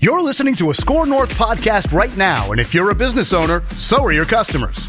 You're listening to a SKOR North podcast right now, and if you're a business owner, so are your customers.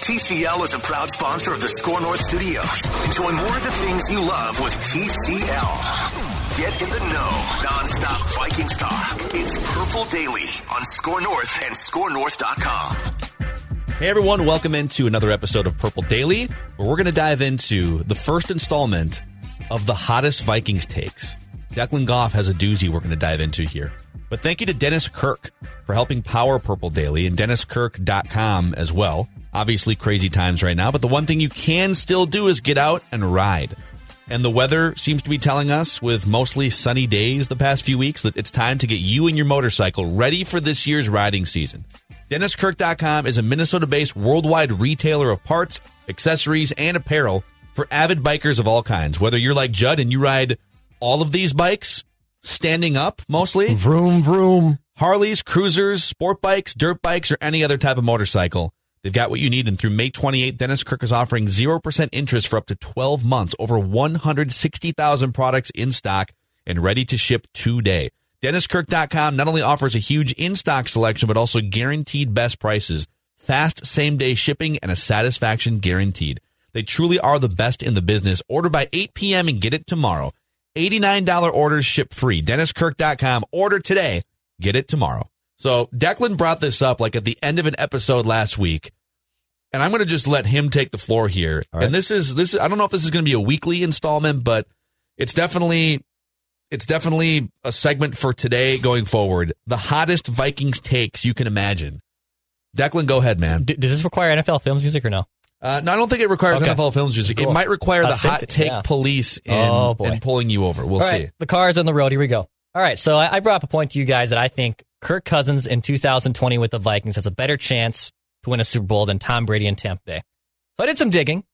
TCL is a proud sponsor of the SKOR North Studios. Enjoy more of the things you love with TCL. Get in the know, nonstop Vikings talk. It's Purple Daily on SKOR North and SKORNorth.com. Hey everyone, welcome into another episode of Purple Daily, where we're going to dive into the first installment of the hottest Vikings takes. Declan Goff has a doozy we're going to dive into here. But thank you to Dennis Kirk for helping power Purple Daily and DennisKirk.com as well. Obviously, crazy times right now, but the one thing you can still do is get out and ride. And the weather seems to be telling us, with mostly sunny days the past few weeks, that it's time to get you and your motorcycle ready for this year's riding season. DennisKirk.com is a Minnesota based worldwide retailer of parts, accessories, and apparel for avid bikers of all kinds. Whether you're like Judd and you ride all of these bikes, standing up mostly, Vroom, vroom. Harleys, cruisers, sport bikes, dirt bikes, or any other type of motorcycle. They've got what you need, and through May 28th, Dennis Kirk is offering 0% interest for up to 12 months, over 160,000 products in stock and ready to ship today. DennisKirk.com not only offers a huge in-stock selection, but also guaranteed best prices, fast same-day shipping, and a satisfaction guaranteed. They truly are the best in the business. Order by 8 p.m. and get it tomorrow. $89 orders ship free. DennisKirk.com. Order today. Get it tomorrow. So Declan brought this up like at the end of an episode last week. And I'm going to just let him take the floor here. right. And this is this is, I don't know if this is going to be a weekly installment, but it's definitely it's definitely a segment for today going forward. The hottest Vikings takes you can imagine. Declan, go ahead, man. D- does this require NFL Films music or no? Uh, no, I don't think it requires Okay. NFL Films music. It Cool. might require the hot take yeah. police in, Oh, and pulling you over. We'll All see. right, the car's on the road. Here we go. All right, so I, I brought up a point to you guys that I think Kirk Cousins in 2020 with the Vikings has a better chance to win a Super Bowl than Tom Brady in Tampa Bay. So I did some digging.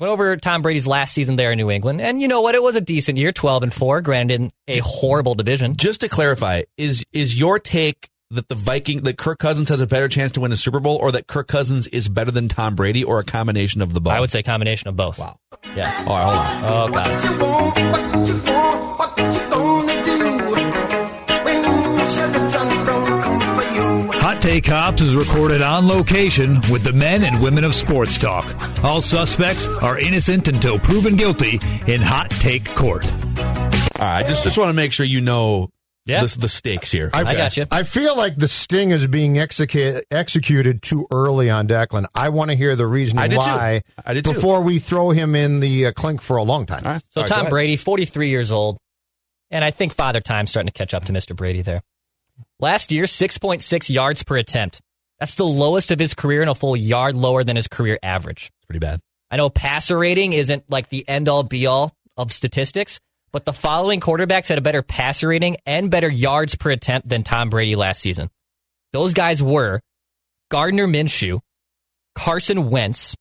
Went over Tom Brady's last season there in New England, and you know what? It was a decent year, 12 and four. Granted, in a horrible division. Just to clarify, is is your take that the Viking that Kirk Cousins has a better chance to win a Super Bowl, or that Kirk Cousins is better than Tom Brady, or a combination of the both? I would say combination of both. Wow. Yeah. All right, hold on. Oh god. What you want, what you want, what you gonna do when Chevy John don't come for you? Hot Take Cops is recorded on location with the men and women of sports talk. All suspects are innocent until proven guilty in Hot Take Court. All right, I just just want to make sure you know Yeah. the, the stakes here. I got you. I feel like the sting is being execu- executed too early on Declan. I want to hear the reason I did too. why I did too. before we throw him in the uh, clink for a long time. All right. So All right, Tom ahead. Brady, 43 years old, and I think Father Time's starting to catch up to Mr. Brady there. Last year, 6.6 yards per attempt. That's the lowest of his career and a full yard lower than his career average. Pretty bad. I know passer rating isn't like the end all be all of statistics, but the following quarterbacks had a better passer rating and better yards per attempt than Tom Brady last season. Those guys were Gardner Minshew, Carson Wentz,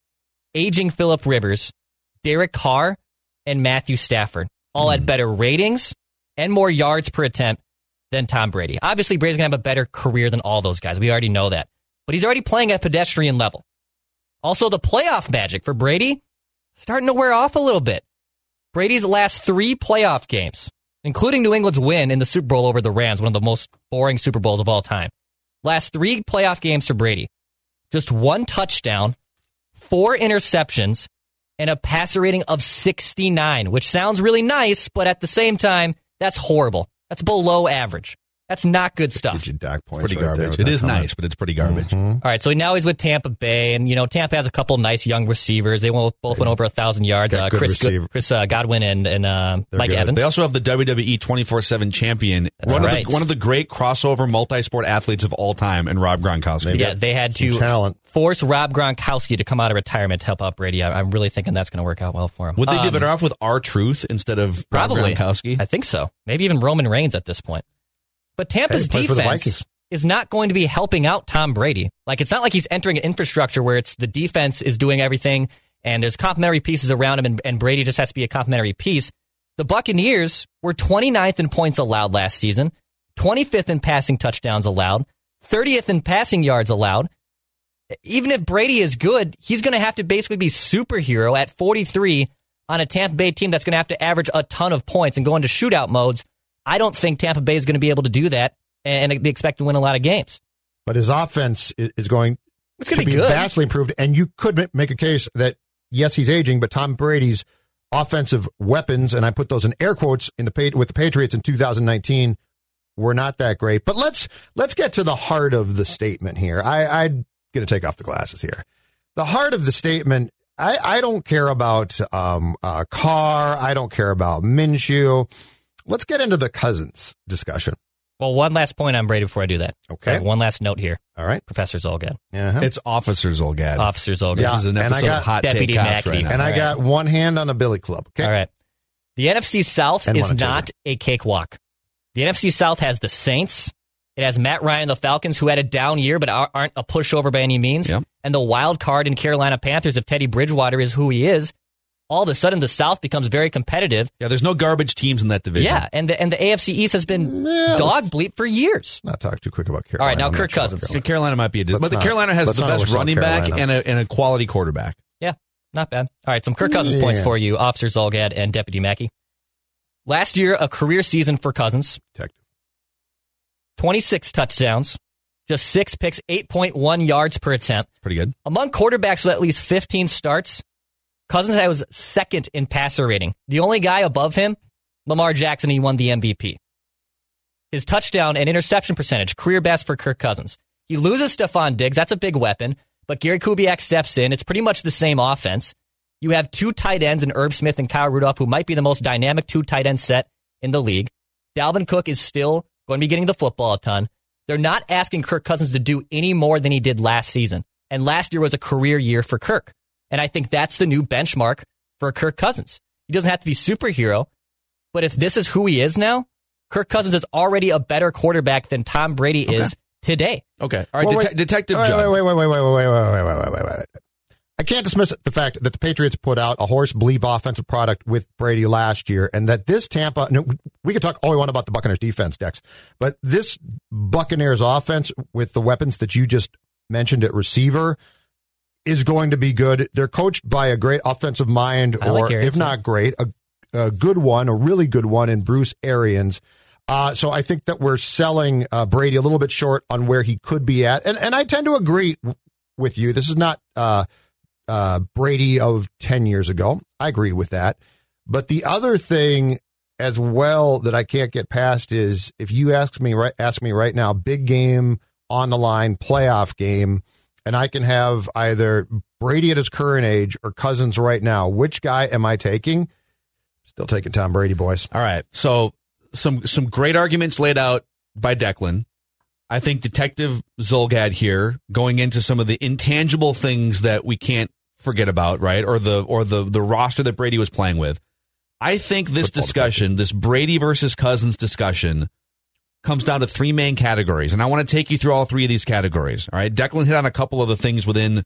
aging Philip Rivers, Derek Carr, and Matthew Stafford. All had hmm. better ratings and more yards per attempt than Tom Brady. Obviously, Brady's going to have a better career than all those guys. We already know that. But he's already playing at pedestrian level. Also, the playoff magic for Brady starting to wear off a little bit. Brady's last three playoff games, including New England's win in the Super Bowl over the Rams, one of the most boring Super Bowls of all time. Last three playoff games for Brady, just one touchdown, four interceptions, and a passer rating of 69, which sounds really nice, but at the same time, that's horrible. That's below average. That's not good stuff. Gives you Dak points. Pretty right garbage. It is It that is comment. nice, but it's pretty garbage. All right, so now he's with Tampa Bay, and you know Tampa has a couple nice young receivers. They both both went over a thousand yards. Uh, Chris receiver. Chris uh, Godwin and and uh, Mike good. Evans. They also have the WWE 24 7 champion, one, right. of the, one of the great crossover multi sport athletes of all time, and Rob Gronkowski. yeah, they had to talent. force Rob Gronkowski to come out of retirement to help out Brady. I, I'm really thinking that's going to work out well for him. Would they be Um, better off with R-Truth instead of Rob Probably. Gronkowski? I think so. Maybe even Roman Reigns at this point. But Tampa's Hey, play for the defense is not going to be helping out Tom Brady. Like it's not like he's entering an infrastructure where it's the defense is doing everything and there's complementary pieces around him and, and Brady just has to be a complementary piece. The Buccaneers were 29th in points allowed last season, 25th in passing touchdowns allowed, 30th in passing yards allowed. Even if Brady is good, he's going to have to basically be superhero at 43 on a Tampa Bay team that's going to have to average a ton of points and go into shootout modes. I don't think Tampa Bay is going to be able to do that and be expected to win a lot of games. But his offense is, going It's gonna be be good. vastly improved. And you could make a case that yes, he's aging, but Tom Brady's offensive weapons, and I put those in air quotes in the with the Patriots in 2019, were not that great. But let's let's get to the heart of the statement here. I, I'm going to take off the glasses here. The heart of the statement. I, I don't care about um, uh, Carr. I don't care about Minshew. Let's get into the Cousins discussion. Well, one last point on Brady before I do that. Okay. I one last note here. All right. Professor Zolgad. Uh-huh. It's Officer Zolgad. Officer Zolgad. This is an and I episode got of Hot Deputy Take Cops Mackey. right now. and I All right. got one hand on a Billy Club. Okay. All right. The NFC South And is one or two. not a cakewalk. The NFC South has the Saints. It has Matt Ryan, the Falcons, who had a down year but aren't a pushover by any means. Yep. And the wild card in Carolina Panthers, if Teddy Bridgewater is who he is, all of a sudden the South becomes very competitive. Yeah, there's no garbage teams in that division. Yeah, and the and the AFC East has been dog bleep for years. Not talk too quick about All Carolina. right, now I'm Kirk sure about Cousins. See, Carolina might be a, Let's but the not- Carolina has the best oversell running back and a, and a quality quarterback. Yeah, not bad. All right, some Kirk Cousins points for you, Officer Zolgad and Deputy Mackey. Last year, a career season for Cousins. Detective. 26 touchdowns, just six picks, 8.1 yards per attempt. Pretty good. Among quarterbacks with at least 15 starts, Cousins was second in passer rating. The only guy above him, Lamar Jackson, he won the MVP. His touchdown and interception percentage, career best for Kirk Cousins. He loses Stefon Diggs, that's a big weapon, but Gary Kubiak steps in. It's pretty much the same offense. You have two tight ends in Irv Smith and Kyle Rudolph, who might be the most dynamic two tight end set in the league. Dalvin Cook is still going to be getting the football a ton. They're not asking Kirk Cousins to do any more than he did last season. And last year was a career year for Kirk. And I think that's the new benchmark for Kirk Cousins. He doesn't have to be superhero, but if this is who he is now, Kirk Cousins is already a better quarterback than Tom Brady is today. Okay. All right, Well, Dete- wait. Detective wait, Judd. Wait, wait, wait, wait, wait, wait, wait, wait, wait, wait, wait, wait, wait. I can't dismiss the fact that the Patriots put out a horse bleep offensive product with Brady last year, and that this Tampa. no, We could talk all we want about the Buccaneers defense, Dex, but this Buccaneers offense with the weapons that you just mentioned at receiver is going to be good. They're coached by a great offensive mind, I like or if not great, a, a good one, a really good one in Bruce Arians. Uh, so I think that we're selling uh, Brady a little bit short on where he could be at, and and I tend to agree w- with you. This is not uh, uh, Brady of ten years ago. I agree with that. But the other thing as well that I can't get past is if you ask me right ask me right now, big game on the line, playoff game, and I can have either Brady at his current age or Cousins right now. Which guy am I taking? Still taking Tom Brady, boys. All right. So some some great arguments laid out by Declan. I think Detective Zolgad here going into some of the intangible things that we can't forget about, right? Or the or the the roster that Brady was playing with. I think this Football discussion, this Brady versus Cousins discussion, comes down to three main categories, and I want to take you through all three of these categories. All right, Declan hit on a couple of the things within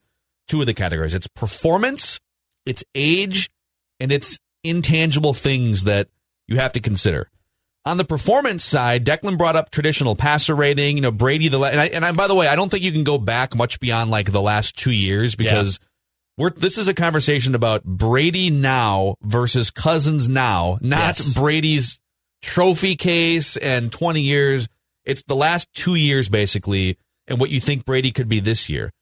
two of the categories. It's performance, it's age, and it's intangible things that you have to consider. On the performance side, Declan brought up traditional passer rating. You know, Brady the and I, and I, by the way, I don't think you can go back much beyond like the last two years because we're this is a conversation about Brady now versus Cousins now, not Yes. Brady's trophy case and twenty years. It's the last two years basically, and what you think Brady could be this year.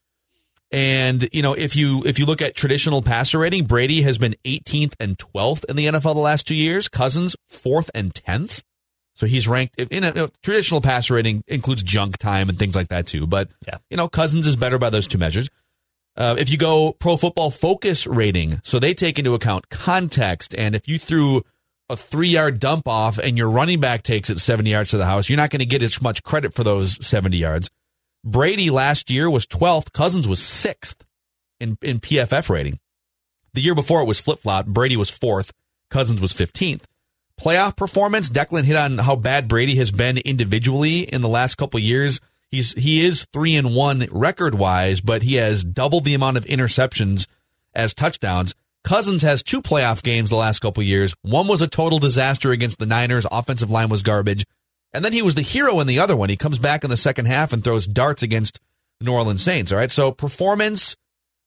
And you know, if you if you look at traditional passer rating, Brady has been 18th and 12th in the NFL the last two years. Cousins fourth and 10th. So he's ranked in a, a traditional passer rating includes junk time and things like that too. But Yeah. you know, Cousins is better by those two measures. Uh, if you go Pro Football Focus rating, so they take into account context, and if you threw a three yard dump off and your running back takes it 70 yards to the house, you're not going to get as much credit for those 70 yards. Brady last year was 12th, Cousins was 6th in, in PFF rating. The year before it was flip flop. Brady was 4th, Cousins was 15th. Playoff performance, Declan hit on how bad Brady has been individually in the last couple years. He's he is 3 and 1 record wise, but he has doubled the amount of interceptions as touchdowns. Cousins has two playoff games the last couple years. One was a total disaster against the Niners. Offensive line was garbage. And then he was the hero in the other one. He comes back in the second half and throws darts against the New Orleans Saints. All right. So performance,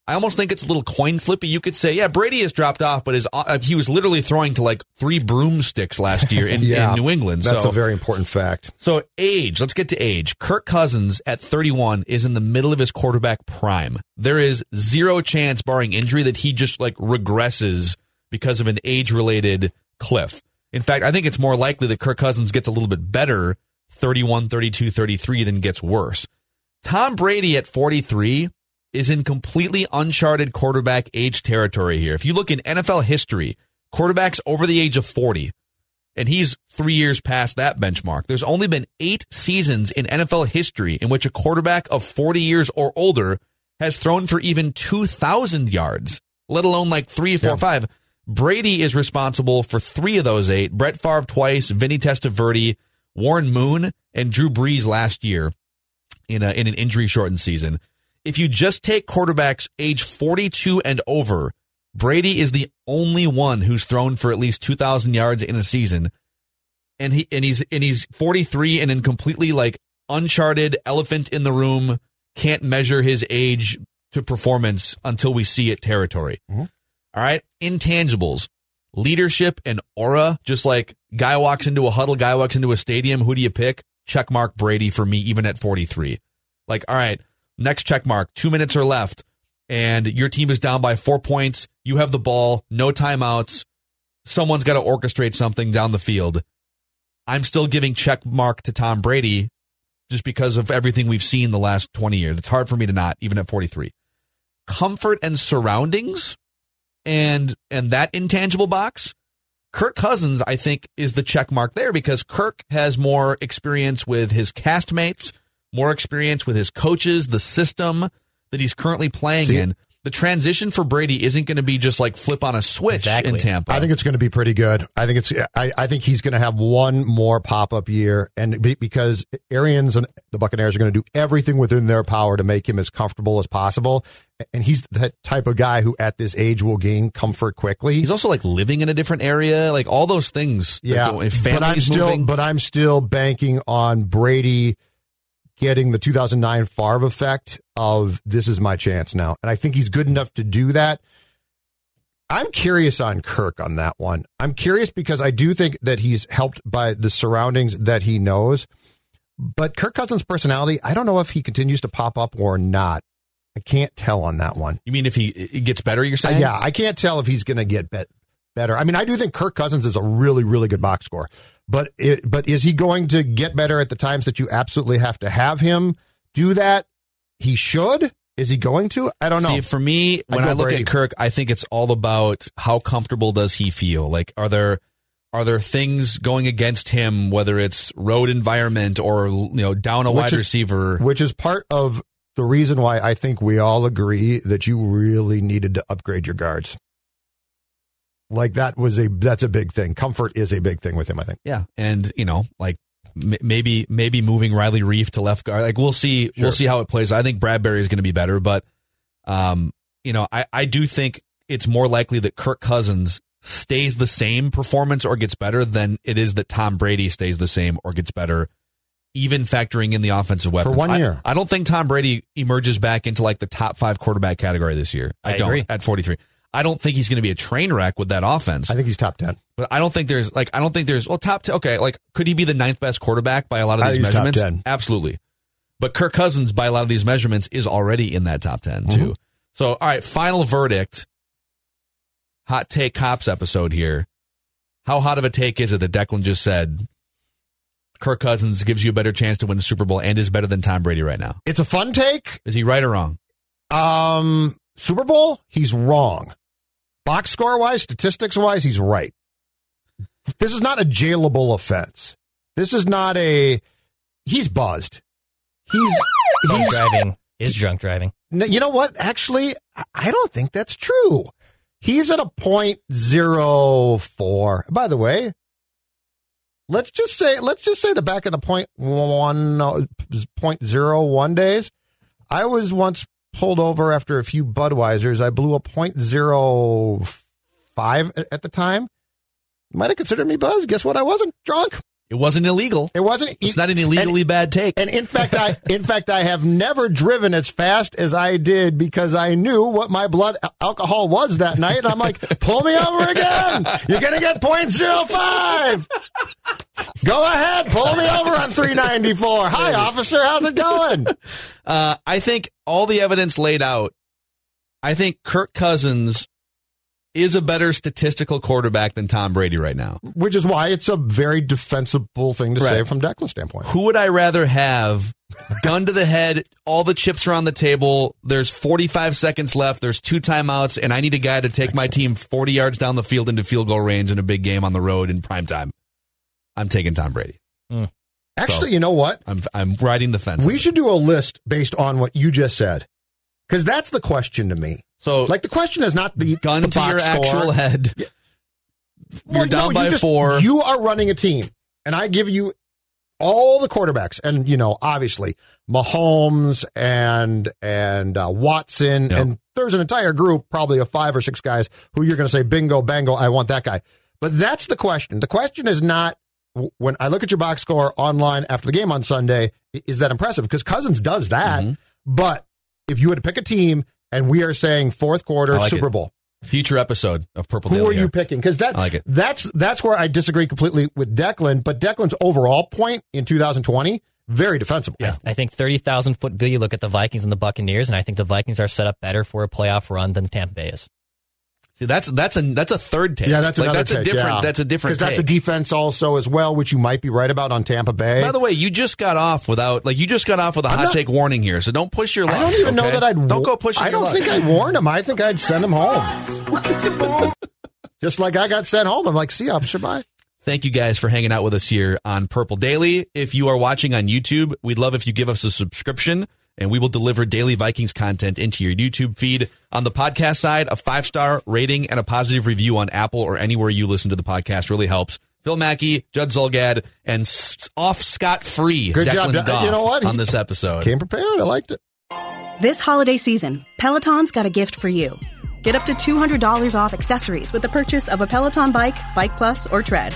I almost think it's a little coin flippy. You could say, yeah, Brady has dropped off, but his uh, he was literally throwing to like three broomsticks last year in, Yeah, in New England. That's so a very important fact. so age, let's get to age. Kirk Cousins at 31 is in the middle of his quarterback prime. There is zero chance, barring injury, that he just like regresses because of an age related cliff. In fact, I think it's more likely that Kirk Cousins gets a little bit better 31, 32, 33 than gets worse. Tom Brady at 43 is in completely uncharted quarterback age territory here. If you look in NFL history, quarterbacks over the age of 40, and he's three years past that benchmark. There's only been eight seasons in NFL history in which a quarterback of 40 years or older has thrown for even 2,000 yards, let alone like three, four, five. Brady is responsible for three of those eight. Brett Favre twice, Vinny Testaverde, Warren Moon, and Drew Brees last year in a in an injury shortened season. If you just take quarterbacks age 42 and over, Brady is the only one who's thrown for at least 2000 yards in a season. And he and he's and he's 43 and in completely like uncharted elephant in the room, can't measure his age to performance until we see it territory. Mm-hmm. All right, intangibles. Leadership and aura, just like guy walks into a huddle, guy walks into a stadium, who do you pick? Check mark Brady for me even at 43. Like, all right, next check mark, two minutes are left, and your team is down by four points. You have the ball, no timeouts. Someone's got to orchestrate something down the field. I'm still giving check mark to Tom Brady just because of everything we've seen the last 20 years. It's hard for me to not, even at 43. Comfort and surroundings and and that intangible box, Kirk Cousins, I think, is the check mark there because Kirk has more experience with his castmates, more experience with his coaches, the system that he's currently playing See- in. The transition for Brady isn't going to be just like flip on a switch Exactly. in Tampa. I think it's going to be pretty good. I think it's. I, I think he's going to have one more pop up year, and be, because Arians and the Buccaneers are going to do everything within their power to make him as comfortable as possible, and he's that type of guy who, at this age, will gain comfort quickly. he's also like living in a different area, like all those things. yeah, go- if but I'm still, moving. but I'm still banking on Brady getting the 2009 Favre effect of this is my chance now, and I think he's good enough to do that. I'm curious on Kirk on that one. I'm curious because I do think that he's helped by the surroundings that he knows. But Kirk Cousins' personality, I don't know if he continues to pop up or not. I can't tell on that one. you mean if he gets better? You're Uh, saying? yeah, I can't tell if he's going to get bet- better. I mean, I do think Kirk Cousins is a really, really good box score, but it, but is he going to get better at the times that you absolutely have to have him do that? He should. Is he going to? I don't know. See, for me, when I look Brady. at Kirk, I think it's all about how comfortable does he feel. Like, are there are there things going against him, whether it's road environment or you know down a Which wide is- receiver? which is part of the reason why I think we all agree that you really needed to upgrade your guards. Like that was a that's a big thing. Comfort is a big thing with him. I think. Yeah, and you know, like m- maybe maybe moving Riley Reiff to left guard. Like we'll see Sure. we'll see how it plays. I think Bradbury is going to be better, but um, you know, I I do think it's more likely that Kirk Cousins stays the same performance or gets better than it is that Tom Brady stays the same or gets better. Even factoring in the offensive weapons. for one I- year. I, don't think Tom Brady emerges back into like the top five quarterback category this year. I, I don't agree. at 43. I don't think he's going to be a train wreck with that offense. I think he's top ten. But I don't think there's like I don't think there's well top ten, okay like could he be the ninth best quarterback by a lot of I these think he's top measurements? 10. Absolutely. But Kirk Cousins by a lot of these measurements is already in that top 10 too. Mm-hmm. So all right, final verdict. Hot take cops episode here. How hot of a take is it that Declan just said Kirk Cousins gives you a better chance to win the Super Bowl and is better than Tom Brady right now. It's a fun take. Is he right or wrong? Um, Super Bowl, he's wrong. Box score wise, statistics wise, he's right. This is not a jailable offense. This is not a. He's buzzed. He's Drunk he's. driving is drunk driving. You know what? Actually, I- don't think that's true. He's at a point zero four. By the way, let's just say let's just say the back of the point one point zero one days. I was once pulled over after a few Budweisers. I blew a point zero five at at the time. Might have considered me buzzed. Guess what? I wasn't drunk. It wasn't illegal. It wasn't. It's not an illegally bad take. And in fact, I in fact I have never driven as fast as I did because I knew what my blood alcohol was that night. And I'm like, pull me over again. You're gonna get .05. Go ahead, pull me over on 394. Hi, officer. How's it going? Uh, I think all the evidence laid out. I think Kirk Cousins is a better statistical quarterback than Tom Brady right now. Which is why it's a very defensible thing to say from Declan's standpoint. Who would I rather have? Gun to the head, all the chips are on the table. There's 45 seconds left. There's two timeouts, and I need a guy to take my team 40 yards down the field into field goal range in a big game on the road in prime time. I'm taking Tom Brady. Hmm. Actually, So- you know what? I'm I'm riding the fence. We should do a list based on what you just said. Because that's the question to me. so Like the question is not the gun the to your score. actual head. You're Well, down no, by you just- four. You are running a team, and I give you all the quarterbacks, and you know, obviously Mahomes and and uh, Watson, Yep. and there's an entire group, probably of five or six guys who you're going to say, bingo, bango, I want that guy. But that's the question. The question is not when I look at your box score online after the game on Sunday, is that impressive? Because Cousins does that. Mm-hmm. But if you had to pick a team, and we are saying fourth quarter like Super it. Bowl. Future episode of Purple Who Daily are you picking? Because that like that's that's where I disagree completely with Declan. But Declan's overall point in 2020 very defensible. Yeah. I think 30,000 foot view, you look at the Vikings and the Buccaneers, and I think the Vikings are set up better for a playoff run than Tampa Bay is. See, that's that's a that's a third take. yeah, that's like, that's a different yeah. that's a different because that's a defense also as well, which you might be right about on Tampa Bay. By the way, you just got off without like you just got off with a I'm hot not- take warning here, so don't push your luck. I don't even know that I'd don't go pushing. I don't luck. think I'd warn him. I think I'd send him home. Just like I got sent home. I'm like, see, officer, bye. Thank you guys for hanging out with us here on Purple Daily. If you are watching on YouTube, we'd love if you give us a subscription and we will deliver daily Vikings content into your YouTube feed. On the podcast side, a five star rating and a positive review on Apple or anywhere you listen to the podcast really helps. Phil Mackey, Judd Zolgad, and off scot free. Good job. Declan Goff You know what? On this episode. Came prepared. I liked it. This holiday season, Peloton's got a gift for you. Get up to $200 off accessories with the purchase of a Peloton bike, Bike Plus, or Tread.